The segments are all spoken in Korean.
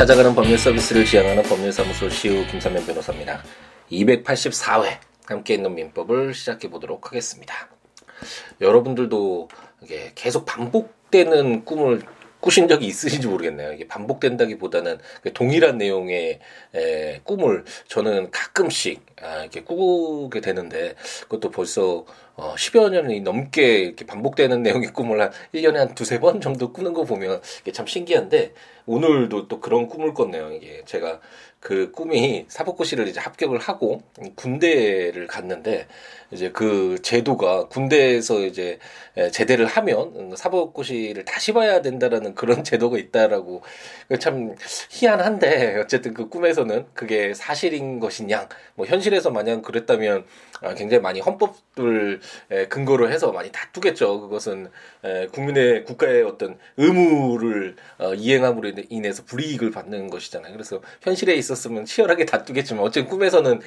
찾아가는 법률 서비스를 지향하는 법률사무소 시우 김삼현 변호사입니다. 284회 함께 있는 민법을 시작해 보도록 하겠습니다. 여러분들도 이게 계속 반복되는 꿈을 꾸신 적이 있으신지 모르겠네요. 이게 반복된다기보다는 그 동일한 내용의 에, 꿈을 저는 가끔씩 아, 이렇게 꾸게 되는데 그것도 벌써 어, 10여 년이 넘게 이렇게 반복되는 내용의 꿈을 한 1년에 한 두세 번 정도 꾸는 거 보면 이게 참 신기한데 오늘도 또 그런 꿈을 꿨네요. 이게 제가 그 꿈이 사법고시를 이제 합격을 하고 군대를 갔는데 이제 그 제도가 군대에서 이제 제대를 하면 사법고시를 다시 봐야 된다라는 그런 제도가 있다라고 참 희한한데 어쨌든 그 꿈에서는 그게 사실인 것이냐 뭐 현실에서 만약 그랬다면 아, 굉장히 많이 헌법을 근거로 해서 많이 다투겠죠. 그것은 국민의 국가의 어떤 의무를 어, 이행함으로 인해서 불이익을 받는 것이잖아요. 그래서 현실에 있었으면 치열하게 다투겠지만 어쨌든 꿈에서는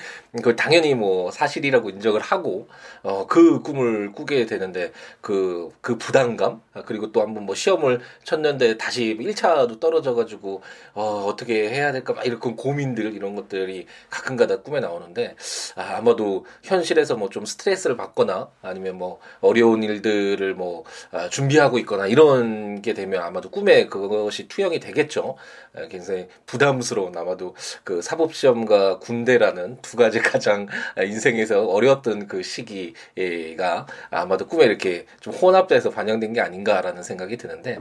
그 당연히 뭐 사실이라고 인정을 하고 어, 그 꿈을 꾸게 되는데 그그 그 부담감 아, 그리고 또 한번 뭐 시험을 쳤는데 다시 1차도 떨어져 가지고 어, 어떻게 해야 될까 막 이런 고민들 이런 것들이 가끔가다 꿈에 나오는데 아, 아마도 현실에서 뭐 좀 스트레스를 받거나 아니면 뭐 어려운 일들을 뭐 아, 준비하고 있거나 이런 게 되면 아마도 꿈에 그것이 투영이 되겠죠. 아, 굉장히 부담스러운 아마도 그 사법시험과 군대라는 두 가지 가장 인생에서 어려웠던 그 시기가 아마도 꿈에 이렇게 좀 혼합돼서 반영된 게 아닌가라는 생각이 드는데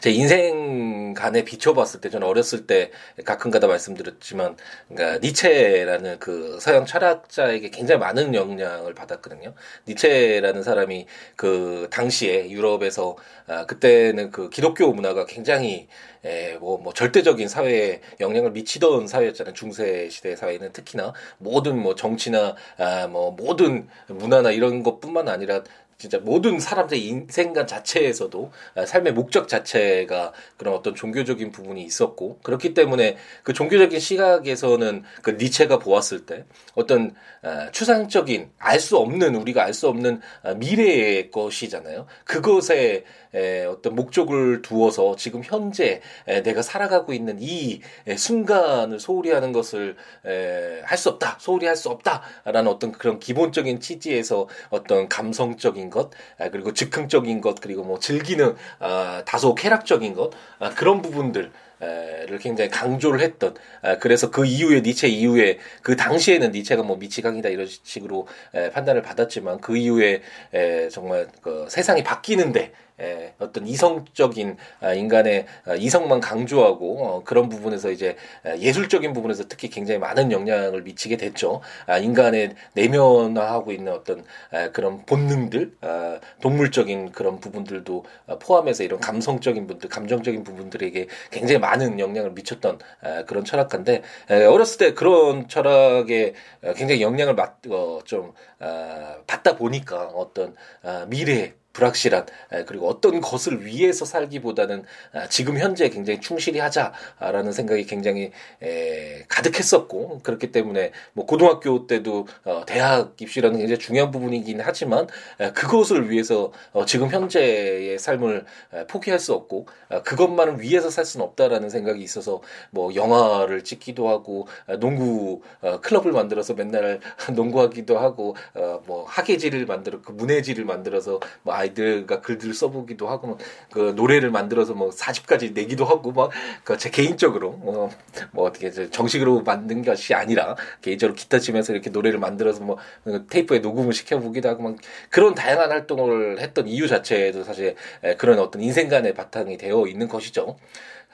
제 인생 간에 비춰봤을 때 저는 어렸을 때 가끔가다 말씀드렸지만 그러니까 니체라는 그 서양 철학자에게 굉장히 많은 영향을 받았거든요. 니체라는 사람이 그 당시에 유럽에서 아, 그때는 그 기독교 문화가 굉장히 에, 뭐, 뭐, 절대적인 사회에 영향을 미치던 사회였잖아요. 중세 시대 사회는 특히나 모든 뭐 정치나, 아, 뭐, 모든 문화나 이런 것 뿐만 아니라 진짜 모든 사람들의 인생관 자체에서도 아, 삶의 목적 자체가 그런 어떤 종교적인 부분이 있었고 그렇기 때문에 그 종교적인 시각에서는 그 니체가 보았을 때 어떤 아, 추상적인 알 수 없는 우리가 알 수 없는 아, 미래의 것이잖아요. 그것에 어떤 목적을 두어서 지금 현재 내가 살아가고 있는 이 순간을 소홀히 하는 것을 할 수 없다. 소홀히 할 수 없다라는 어떤 그런 기본적인 취지에서 어떤 감성적인 것 그리고 즉흥적인 것 그리고 뭐 즐기는 다소 쾌락적인 것 그런 부분들 를 굉장히 강조를 했던 그래서 그 이후에 니체 이후에 그 당시에는 니체가 뭐 미치광이다 이런 식으로 판단을 받았지만 그 이후에 정말 그 세상이 바뀌는데 에, 어떤 이성적인 아, 인간의 아, 이성만 강조하고 어, 그런 부분에서 이제 예술적인 부분에서 특히 굉장히 많은 영향을 미치게 됐죠. 아, 인간의 내면화하고 있는 어떤 그런 본능들, 동물적인 그런 부분들도 포함해서 이런 감성적인 분들, 감정적인 부분들에게 굉장히 많은 영향을 미쳤던 그런 철학가인데 어렸을 때 그런 철학에 굉장히 영향을 받, 어, 좀 받다 보니까 어떤 미래 불확실한 그리고 어떤 것을 위해서 살기보다는 아, 지금 현재 굉장히 충실히 하자라는 생각이 굉장히 가득했었고 그렇기 때문에 뭐 고등학교 때도 어, 대학 입시라는 굉장히 중요한 부분이긴 하지만 그것을 위해서 어, 지금 현재의 삶을 포기할 수 없고 아, 그것만을 위해서 살 수는 없다라는 생각이 있어서 뭐 영화를 찍기도 하고 아, 농구 어, 클럽을 만들어서 맨날 농구하기도 하고 뭐 학예지를 만들어 그 문예지를 만들어서 뭐 아이들과 글들을 써보기도 하고 뭐 그 노래를 만들어서 뭐 40까지 내기도 하고 뭐그제 개인적으로 뭐, 뭐 어떻게 정식으로 만든 것이 아니라 개인적으로 기타 치면서 이렇게 노래를 만들어서 뭐 테이프에 녹음을 시켜보기도 하고 막 그런 다양한 활동을 했던 이유 자체도 사실 그런 어떤 인생관의 바탕이 되어 있는 것이죠.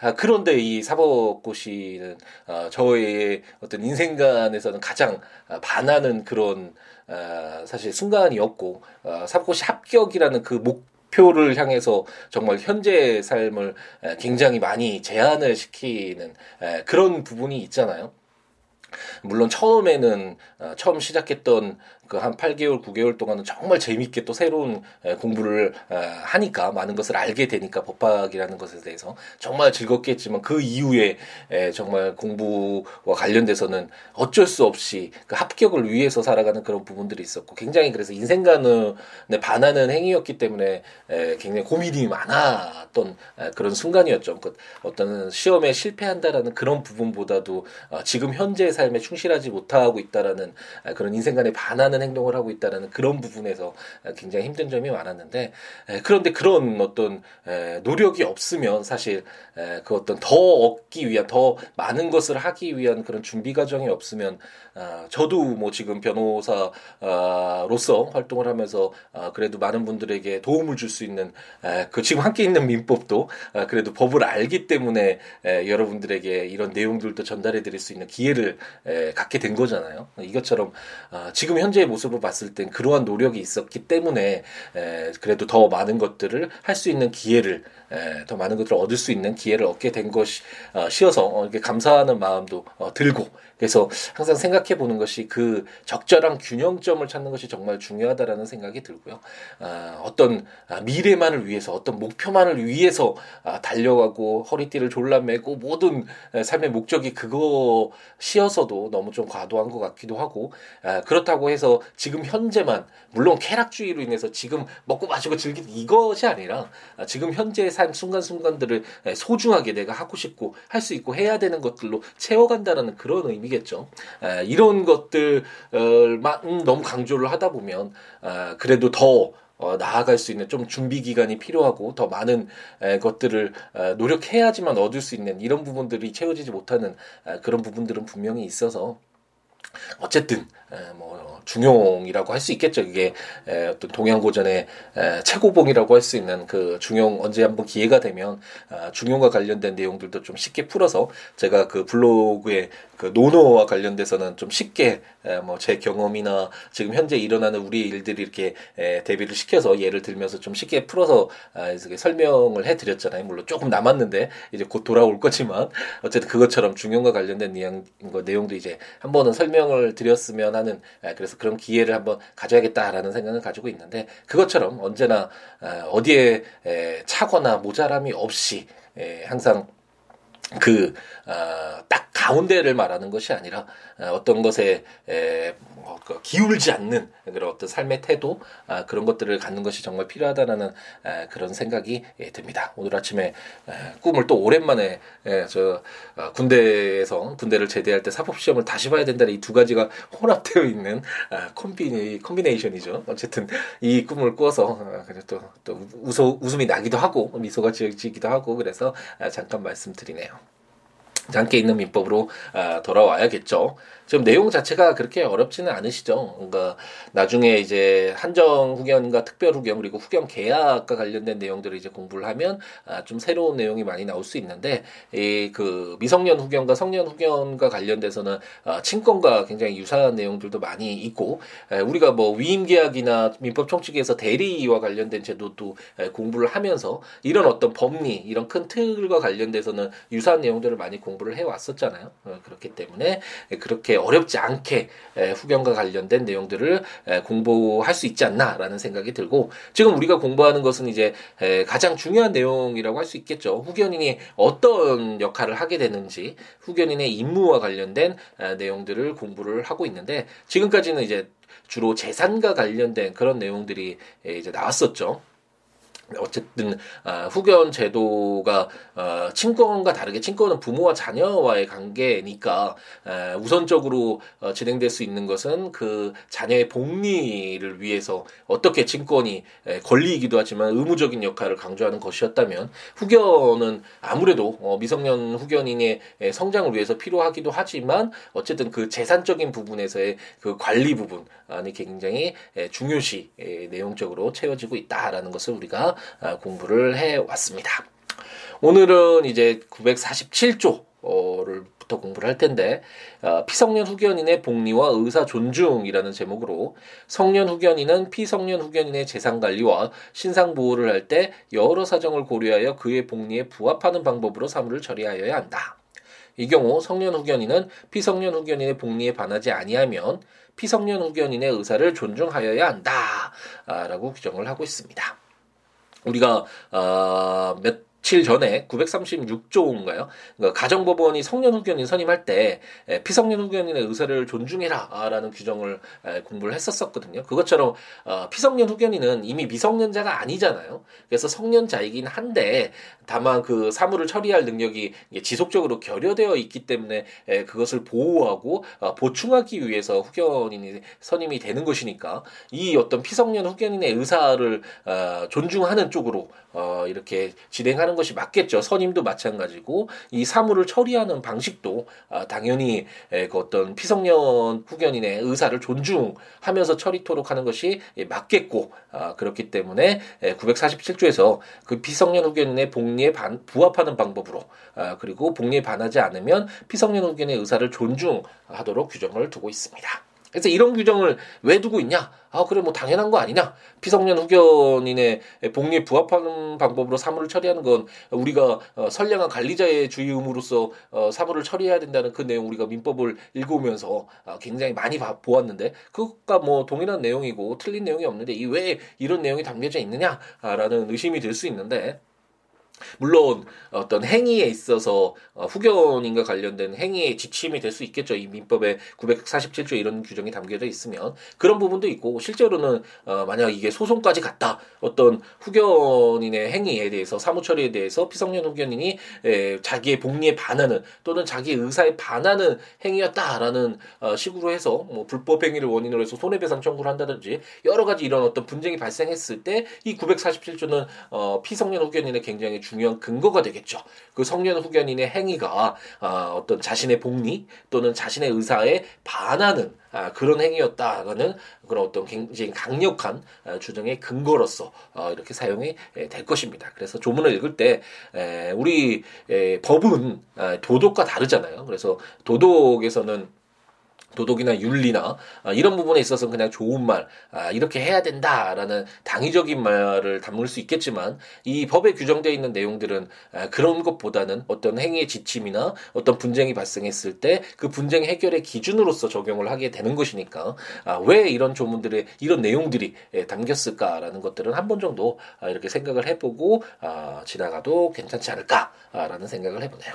아, 그런데 이 사법고시는 어, 저의 어떤 인생관에서는 가장 반하는 그런 어, 사실 순간이었고 어, 사법고시 합격이라는 그 목표를 향해서 정말 현재 삶을 굉장히 많이 제한을 시키는 그런 부분이 있잖아요. 물론 처음에는 어, 처음 시작했던 그 한 8개월, 9개월 동안은 정말 재밌게 또 새로운 공부를 하니까 많은 것을 알게 되니까 법학이라는 것에 대해서 정말 즐겁게 했지만 그 이후에 정말 공부와 관련돼서는 어쩔 수 없이 그 합격을 위해서 살아가는 그런 부분들이 있었고 굉장히 그래서 인생관에 반하는 행위였기 때문에 굉장히 고민이 많았던 그런 순간이었죠. 그 어떤 시험에 실패한다라는 그런 부분보다도 어, 지금 현재의 삶에 충실하지 못하고 있다라는 그런 인생관에 반하는 행동을 하고 있다라는 그런 부분에서 굉장히 힘든 점이 많았는데 그런데 그런 어떤 노력이 없으면 사실 그 어떤 더 얻기 위한 더 많은 것을 하기 위한 그런 준비 과정이 없으면 어, 저도 뭐 지금 변호사로서 활동을 하면서 어, 그래도 많은 분들에게 도움을 줄 수 있는 그 지금 함께 있는 민법도 어, 그래도 법을 알기 때문에 여러분들에게 이런 내용들도 전달해 드릴 수 있는 기회를 갖게 된 거잖아요. 이것처럼 지금 현재 의 모습을 봤을 땐 그러한 노력이 있었기 때문에 그래도 더 많은 것들을 할 수 있는 기회를 더 많은 것들을 얻을 수 있는 기회를 얻게 된 것이 시어서 이렇게 감사하는 마음도 들고 그래서 항상 생각해 보는 것이 그 적절한 균형점을 찾는 것이 정말 중요하다라는 생각이 들고요. 아, 어떤 아, 미래만을 위해서 어떤 목표만을 위해서 아, 달려가고 허리띠를 졸라매고 모든 삶의 목적이 그거 시어서도 너무 좀 과도한 것 같기도 하고 아, 그렇다고 해서 지금 현재만 물론 쾌락주의로 인해서 지금 먹고 마시고 즐기는 이것이 아니라 아, 지금 현재의 삶 순간순간들을 소중하게 내가 하고 싶고 할 수 있고 해야 되는 것들로 채워간다라는 그런 의미. 의미겠죠. 에, 이런 것들만 너무 강조를 하다 보면 에, 그래도 더 어, 나아갈 수 있는 좀 준비 기간이 필요하고 더 많은 에, 것들을 에, 노력해야지만 얻을 수 있는 이런 부분들이 채워지지 못하는 에, 그런 부분들은 분명히 있어서 어쨌든 에, 뭐 중용이라고 할 수 있겠죠. 이게 에, 어떤 동양고전의 에, 최고봉이라고 할 수 있는 그 중용 언제 한번 기회가 되면 아, 중용과 관련된 내용들도 좀 쉽게 풀어서 제가 그 블로그에 그 노노와 관련돼서는 좀 쉽게 뭐 제 경험이나 지금 현재 일어나는 우리 일들이 이렇게 에, 대비를 시켜서 예를 들면서 좀 쉽게 풀어서 아, 이렇게 설명을 해드렸잖아요. 물론 조금 남았는데 이제 곧 돌아올 거지만 어쨌든 그것처럼 중용과 관련된 내용 내용도 이제 한 번은 설명을 드렸으면 하는 그래서 그런 기회를 한번 가져야겠다라는 생각을 가지고 있는데 그것처럼 언제나 어디에 차거나 모자람이 없이 항상 그딱 가운데를 말하는 것이 아니라 어떤 것에 뭐그 기울지 않는 그런 어떤 삶의 태도 아, 그런 것들을 갖는 것이 정말 필요하다라는 그런 생각이 예, 듭니다. 오늘 아침에 꿈을 또 오랜만에 저 어, 군대에서 군대를 제대할 때 사법 시험을 다시 봐야 된다는 이 두 가지가 혼합되어 있는 아, 콤비니 콤비네이션이죠. 어쨌든 이 꿈을 꿔서 어, 그래도 또 웃어, 웃음이 나기도 하고 미소가 지어지기도 하고 그래서 아, 잠깐 말씀드리네요. 함께 있는 민법으로 돌아와야겠죠. 지금 내용 자체가 그렇게 어렵지는 않으시죠. 그러니까 나중에 이제 한정 후견과 특별 후견 그리고 후견 계약과 관련된 내용들을 이제 공부를 하면 아, 좀 새로운 내용이 많이 나올 수 있는데 이 그 미성년 후견과 성년 후견과 관련돼서는 아, 친권과 굉장히 유사한 내용들도 많이 있고 에, 우리가 뭐 위임 계약이나 민법 총칙에서 대리와 관련된 제도도 에, 공부를 하면서 이런 어떤 법리 이런 큰 틀과 관련돼서는 유사한 내용들을 많이 공부를 해 왔었잖아요. 어, 그렇기 때문에 그렇게 어렵지 않게 후견과 관련된 내용들을 공부할 수 있지 않나라는 생각이 들고 지금 우리가 공부하는 것은 이제 가장 중요한 내용이라고 할 수 있겠죠. 후견인이 어떤 역할을 하게 되는지 후견인의 임무와 관련된 내용들을 공부를 하고 있는데 지금까지는 이제 주로 재산과 관련된 그런 내용들이 이제 나왔었죠. 어쨌든 어, 후견 제도가 어, 친권과 다르게 친권은 부모와 자녀와의 관계니까 에, 우선적으로 어, 진행될 수 있는 것은 그 자녀의 복리를 위해서 어떻게 친권이 에, 권리이기도 하지만 의무적인 역할을 강조하는 것이었다면 후견은 아무래도 어, 미성년 후견인의 에, 성장을 위해서 필요하기도 하지만 어쨌든 그 재산적인 부분에서의 그 관리 부분이 굉장히 에, 중요시 에, 내용적으로 채워지고 있다라는 것을 우리가 아, 공부를 해 왔습니다. 오늘은 이제 947조 를 부터 공부를 할 텐데 어, 피성년 후견인의 복리와 의사 존중이라는 제목으로 성년 후견인은 피성년 후견인의 재산 관리와 신상 보호를 할 때 여러 사정을 고려하여 그의 복리에 부합하는 방법으로 사물을 처리하여야 한다. 이 경우 성년 후견인은 피성년 후견인의 복리에 반하지 아니하면 피성년 후견인의 의사를 존중하여야 한다라고 규정을 하고 있습니다. 우리가 어, 몇 며칠 전에 936조 인가요? 그러니까 가정법원이 성년 후견인 선임할 때 피성년 후견인의 의사를 존중해라라는 규정을 공부를 했었었거든요. 그것처럼 어, 피성년 후견인은 이미 미성년자가 아니잖아요. 그래서 성년자이긴 한데 다만 그 사물을 처리할 능력이 지속적으로 결여되어 있기 때문에 그것을 보호하고 어, 보충하기 위해서 후견인이 선임이 되는 것이니까 이 어떤 피성년 후견인의 의사를 어, 존중하는 쪽으로 이렇게 진행하는 것이 맞겠죠. 선임도 마찬가지고 이 사물을 처리하는 방식도 아, 당연히 그 어떤 피성년 후견인의 의사를 존중하면서 처리토록 하는 것이 맞겠고 아, 그렇기 때문에 947조에서 그 피성년 후견인의 복리에 반, 부합하는 방법으로 아, 그리고 복리에 반하지 않으면 피성년 후견인의 의사를 존중하도록 규정을 두고 있습니다. 그래서 이런 규정을 왜 두고 있냐? 아, 그래, 뭐, 당연한 거 아니냐? 피성년 후견인의 복리에 부합하는 방법으로 사물을 처리하는 건 우리가 어, 선량한 관리자의 주의 의무로서 어, 사물을 처리해야 된다는 그 내용 우리가 민법을 읽으면서 어, 굉장히 많이 봐, 보았는데, 그것과 뭐 동일한 내용이고 틀린 내용이 없는데, 이 왜 이런 내용이 담겨져 있느냐라는 의심이 들 수 있는데, 물론 어떤 행위에 있어서 어, 후견인과 관련된 행위의 지침이 될 수 있겠죠. 이 민법에 947조 이런 규정이 담겨져 있으면 그런 부분도 있고 실제로는 어, 만약 이게 소송까지 갔다 어떤 후견인의 행위에 대해서 사무 처리에 대해서 피성년 후견인이 에, 자기의 복리에 반하는 또는 자기 의사에 반하는 행위였다라는 어, 식으로 해서 뭐 불법 행위를 원인으로 해서 손해배상 청구를 한다든지 여러 가지 이런 어떤 분쟁이 발생했을 때 이 947조는 어, 피성년 후견인의 굉장히 중요한 근거가 되겠죠. 그 성년 후견인의 행위가 아, 어떤 자신의 복리 또는 자신의 의사에 반하는 아, 그런 행위였다라는 그런 어떤 굉장히 강력한 아, 주장의 근거로서 어, 이렇게 사용이 될 것입니다. 그래서 조문을 읽을 때 에, 우리 에, 법은 아, 도덕과 다르잖아요. 그래서 도덕에서는 도덕이나 윤리나 아, 이런 부분에 있어서 그냥 좋은 말 아, 이렇게 해야 된다라는 당위적인 말을 담을 수 있겠지만 이 법에 규정되어 있는 내용들은 아, 그런 것보다는 어떤 행위의 지침이나 어떤 분쟁이 발생했을 때 그 분쟁 해결의 기준으로서 적용을 하게 되는 것이니까 아, 왜 이런 조문들의 이런 내용들이 예, 담겼을까라는 것들은 한 번 정도 아, 이렇게 생각을 해보고 아, 지나가도 괜찮지 않을까라는 생각을 해보네요.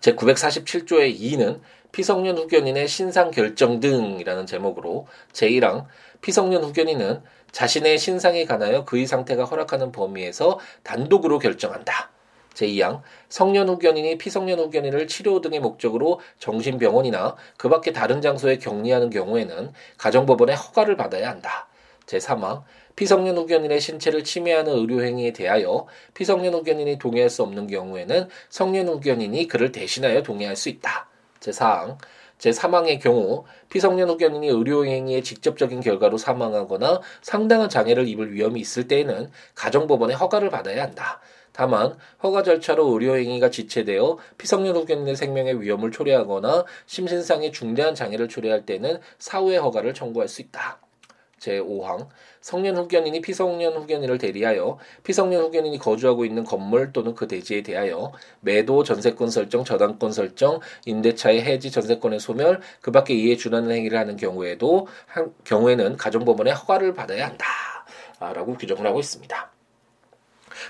제 947조의 2는 피성년 후견인의 신상 결정 등이라는 제목으로 제1항 피성년 후견인은 자신의 신상에 관하여 그의 상태가 허락하는 범위에서 단독으로 결정한다. 제2항 성년 후견인이 피성년 후견인을 치료 등의 목적으로 정신병원이나 그 밖의 다른 장소에 격리하는 경우에는 가정법원의 허가를 받아야 한다. 제3항 피성년 후견인의 신체를 침해하는 의료행위에 대하여 피성년 후견인이 동의할 수 없는 경우에는 성년 후견인이 그를 대신하여 동의할 수 있다. 제4항 제3항의 경우 피성년 후견인이 의료행위의 직접적인 결과로 사망하거나 상당한 장애를 입을 위험이 있을 때에는 가정법원의 허가를 받아야 한다. 다만 허가 절차로 의료행위가 지체되어 피성년 후견인의 생명의 위험을 초래하거나 심신상의 중대한 장애를 초래할 때는 사후의 허가를 청구할 수 있다. 제5항 성년 후견인이 피성년 후견인을 대리하여 피성년 후견인이 거주하고 있는 건물 또는 그 대지에 대하여 매도 전세권 설정, 저당권 설정, 임대차의 해지 전세권의 소멸, 그 밖에 이에 준하는 행위를 하는 경우에도 한, 경우에는 가정법원의 허가를 받아야 한다. 라고 규정을 하고 있습니다.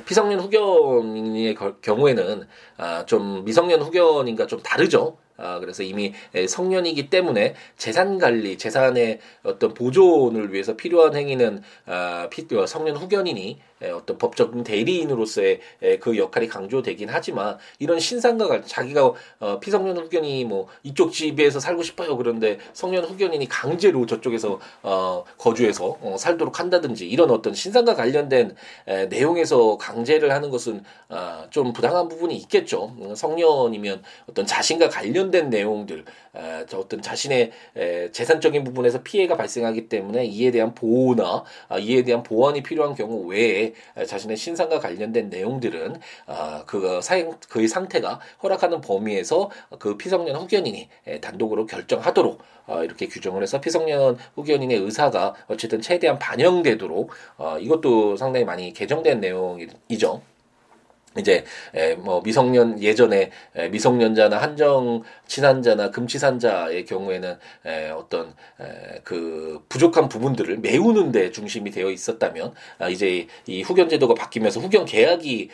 피성년 후견인의 경우에는 아, 좀 미성년 후견인과 좀 다르죠. 아, 그래서 이미 성년이기 때문에 재산 관리, 재산의 어떤 보존을 위해서 필요한 행위는 아, 어, 성년 후견인이 어떤 법적 대리인으로서의 그 역할이 강조되긴 하지만 이런 신상과 관 자기가 어, 피성년 후견이 뭐 이쪽 집에서 살고 싶어요. 그런데 성년 후견인이 강제로 저쪽에서 어, 거주해서 어, 살도록 한다든지 이런 어떤 신상과 관련된 에, 내용에서 강제를 하는 것은 어, 좀 부당한 부분이 있겠죠. 음, 성년이면 어떤 자신과 관련 된 내용들 에, 어떤 자신의 에, 재산적인 부분에서 피해가 발생하기 때문에 이에 대한 보호나 아, 이에 대한 보완이 필요한 경우 외에 자신의 신상과 관련된 내용들은 어, 그 사행 그의 상태가 허락하는 범위에서 그 피성년 후견인이 단독으로 결정하도록 어, 이렇게 규정을 해서 피성년 후견인의 의사가 어쨌든 최대한 반영되도록 어, 이것도 상당히 많이 개정된 내용이죠. 이제 뭐 미성년 예전에 미성년자나 한정 친환자나 금치산자의 경우에는 어떤 그 부족한 부분들을 메우는데 중심이 되어 있었다면 아, 이제 이 후견 제도가 바뀌면서 후견 계약이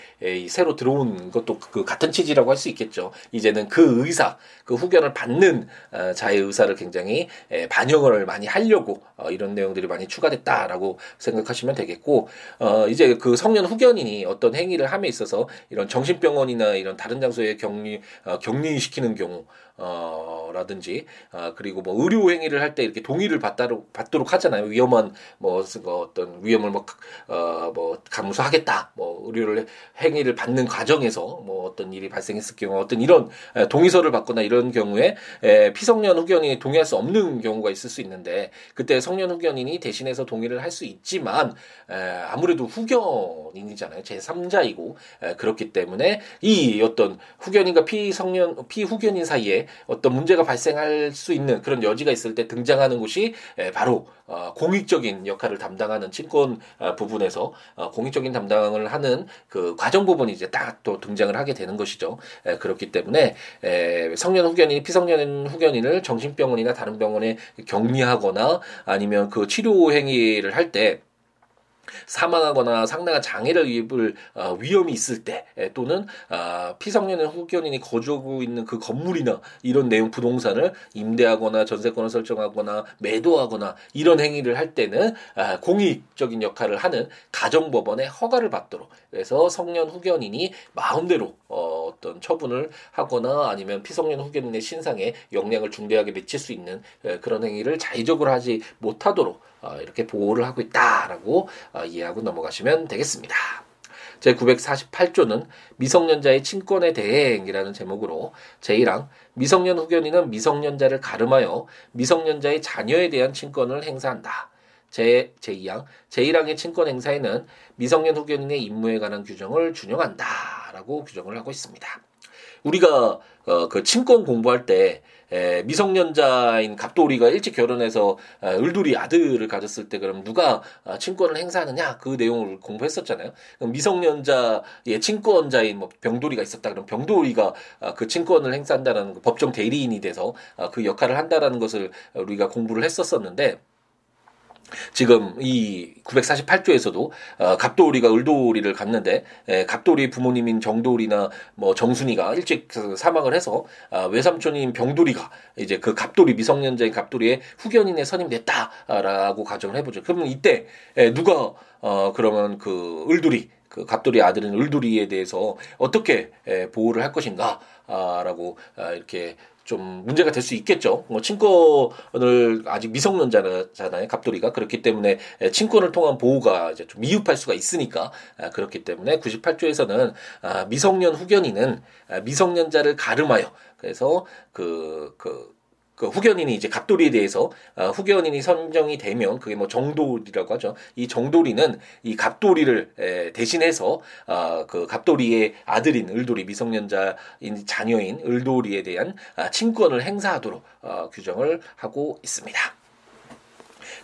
새로 들어온 것도 그 같은 취지라고 할 수 있겠죠. 이제는 그 의사, 그 후견을 받는 어, 자의 의사를 굉장히 반영을 많이 하려고 어, 이런 내용들이 많이 추가됐다라고 생각하시면 되겠고 어 이제 그 성년 후견인이 어떤 행위를 함에 있어서 이런 정신병원이나 이런 다른 장소에 격리 어, 격리시키는 경우 어, 라든지, 아, 그리고 뭐 의료 행위를 할 때 이렇게 동의를 받도록, 받도록 하잖아요. 위험한, 뭐, 뭐 어떤 위험을 뭐, 어, 뭐, 감수하겠다. 뭐, 의료를, 행위를 받는 과정에서 뭐 어떤 일이 발생했을 경우, 어떤 이런 동의서를 받거나 이런 경우에 에, 피성년 후견이 동의할 수 없는 경우가 있을 수 있는데, 그때 성년 후견인이 대신해서 동의를 할 수 있지만, 에, 아무래도 후견인이잖아요. 제 3자이고, 에, 그렇기 때문에 이 어떤 후견인과 피성년, 피후견인 사이에 어떤 문제가 발생할 수 있는 그런 여지가 있을 때 등장하는 곳이 바로 어, 공익적인 역할을 담당하는 친권 어, 부분에서 어, 공익적인 담당을 하는 그 과정 부분이 이제 딱 또 등장을 하게 되는 것이죠. 그렇기 때문에 성년 후견인, 피성년 후견인을 정신병원이나 다른 병원에 격리하거나 아니면 그 치료 행위를 할때 사망하거나 상당한 장애를 입을 어, 위험이 있을 때 또는 어, 피성년의 후견인이 거주하고 있는 그 건물이나 이런 내용 부동산을 임대하거나 전세권을 설정하거나 매도하거나 이런 행위를 할 때는 아, 공익적인 역할을 하는 가정법원의 허가를 받도록. 그래서 성년 후견인이 마음대로 어, 어떤 처분을 하거나 아니면 피성년 후견인의 신상에 영향을 중대하게 미칠 수 있는 그런 행위를 자의적으로 하지 못하도록 어, 이렇게 보호를 하고 있다라고 어, 이해하고 넘어가시면 되겠습니다. 제 948조는 미성년자의 친권의 대행이라는 제목으로 제1항 미성년 후견인은 미성년자를 가름하여 미성년자의 자녀에 대한 친권을 행사한다. 제, 제2항 제1항의 친권 행사에는 미성년 후견인의 임무에 관한 규정을 준용한다라고 규정을 하고 있습니다. 우리가 어, 그 친권 공부할 때 에, 미성년자인 갑돌이가 일찍 결혼해서 에, 을돌이 아들을 가졌을 때 그럼 누가 아, 친권을 행사하느냐 그 내용을 공부했었잖아요. 그럼 미성년자의 친권자인 뭐 병돌이가 있었다 그럼 병돌이가 아, 그 친권을 행사한다는 그 법정 대리인이 돼서 아, 그 역할을 한다라는 것을 우리가 공부를 했었었는데 지금 이 948조에서도 어, 갑돌이가 을돌이를 갔는데 에, 갑돌이 부모님인 정돌이나 뭐 정순이가 일찍 그 사망을 해서 아, 외삼촌인 병돌이가 이제 그 갑돌이 미성년자인 갑돌이의 후견인에 선임됐다라고 가정을 해보죠. 그러면 이때 에, 누가 어 그러면 그 을돌이 그 갑돌이 아들인 을돌이에 대해서 어떻게 에, 보호를 할 것인가라고 아, 이렇게 좀 문제가 될 수 있겠죠. 뭐 친권을 아직 미성년자잖아요, 갑돌이가. 그렇기 때문에 친권을 통한 보호가 이제 좀 미흡할 수가 있으니까 아, 그렇기 때문에 98조에서는 아, 미성년 후견인은 아, 미성년자를 가름하여. 그래서 그그 그 그 후견인이 이제 갑돌이에 대해서 어, 후견인이 선정이 되면 그게 뭐 정돌이라고 하죠. 이 정돌이는 이 갑돌이를 에, 대신해서 어, 그 갑돌이의 아들인 을돌이 미성년자인 자녀인 을돌이에 대한 아, 친권을 행사하도록 어, 규정을 하고 있습니다.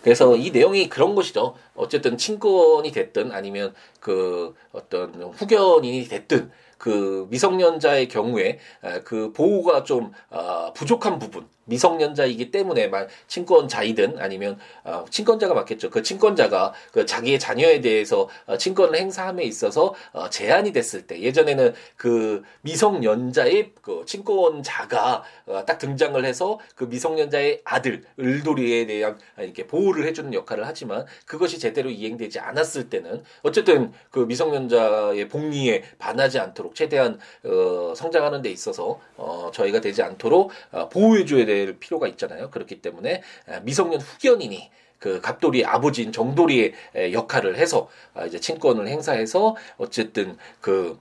그래서 이 내용이 그런 것이죠. 어쨌든 친권이 됐든 아니면 그 어떤 후견인이 됐든 그 미성년자의 경우에 그 보호가 좀 어, 부족한 부분 미성년자이기 때문에 만 친권자이든 아니면 어, 친권자가 맞겠죠. 그 친권자가 그 자기의 자녀에 대해서 어, 친권을 행사함에 있어서 어, 제한이 됐을 때 예전에는 그 미성년자의 그 친권자가 어, 딱 등장을 해서 그 미성년자의 아들 을돌이에 대한 이렇게 보호를 해주는 역할을 하지만 그것이 제대로 이행되지 않았을 때는 어쨌든 그 미성년자의 복리에 반하지 않도록 최대한 어, 성장하는 데 있어서 어, 저희가 되지 않도록 어, 보호해줘야 될 필요가 있잖아요. 그렇기 때문에 미성년 후견인이 그 갑돌이 아버지인 정돌이의 역할을 해서 아, 이제 친권을 행사해서 어쨌든 그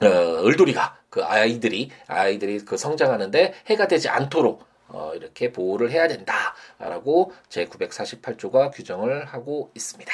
어, 을돌이가 그 아이들이 아이들이 그 성장하는데 해가 되지 않도록 어, 이렇게 보호를 해야 된다라고 제 948조가 규정을 하고 있습니다.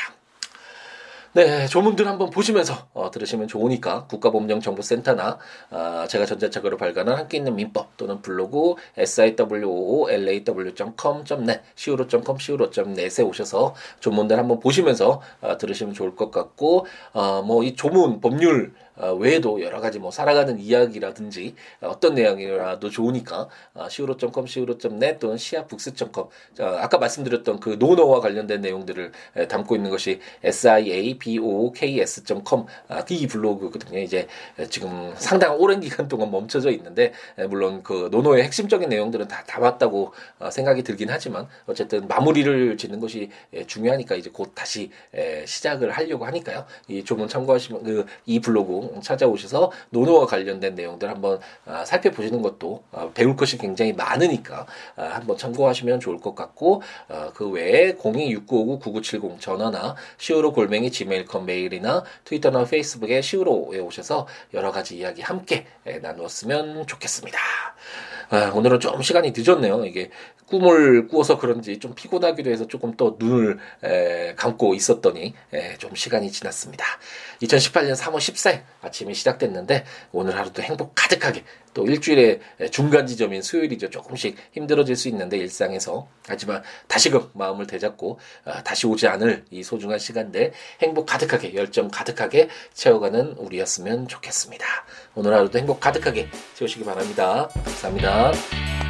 네, 조문들 한번 보시면서 어, 들으시면 좋으니까 국가보험정보센터나 어, 제가 전자책으로 발간한 함께 있는 민법 또는 블로그 siwoolaw.com.net siwo.com siwo.net에 오셔서 조문들 한번 보시면서 어, 들으시면 좋을 것 같고 어, 뭐 이 조문 법률 어, 외에도 여러 가지 뭐 살아가는 이야기라든지 어떤 내용이라도 좋으니까 어, siwo.com, siwo.net 또는 siabooks.com 아까 말씀드렸던 그 노노와 관련된 내용들을 담고 있는 것이 siabooks.com 아, 이 블로그거든요. 이제 지금 상당히 오랜 기간 동안 멈춰져 있는데 물론 그 노노의 핵심적인 내용들은 다 담았다고 어, 생각이 들긴 하지만 어쨌든 마무리를 짓는 것이 중요하니까 이제 곧 다시 시작을 하려고 하니까요. 이 조문 참고하시면 그이 블로그 찾아오셔서 노노와 관련된 내용들 한번 아, 살펴보시는 것도 아, 배울 것이 굉장히 많으니까 한번 참고하시면 좋을 것 같고 어, 그 외에 026959-9970 전화나 시우로 골뱅이 지메일컴 메일이나 트위터나 페이스북에 시우로에 오셔서 여러 가지 이야기 함께 나누었으면 좋겠습니다. 아, 오늘은 좀 시간이 늦었네요. 이게 꿈을 꾸어서 그런지 좀 피곤하기도 해서 조금 또 눈을 에, 감고 있었더니 에, 좀 시간이 지났습니다. 2018년 3월 14일 아침이 시작됐는데 오늘 하루도 행복 가득하게 또 일주일의 중간 지점인 수요일이죠. 조금씩 힘들어질 수 있는데 일상에서 하지만 다시금 마음을 되잡고 어, 다시 오지 않을 이 소중한 시간들 행복 가득하게 열정 가득하게 채워가는 우리였으면 좋겠습니다. 오늘 하루도 행복 가득하게 채우시기 바랍니다. 감사합니다.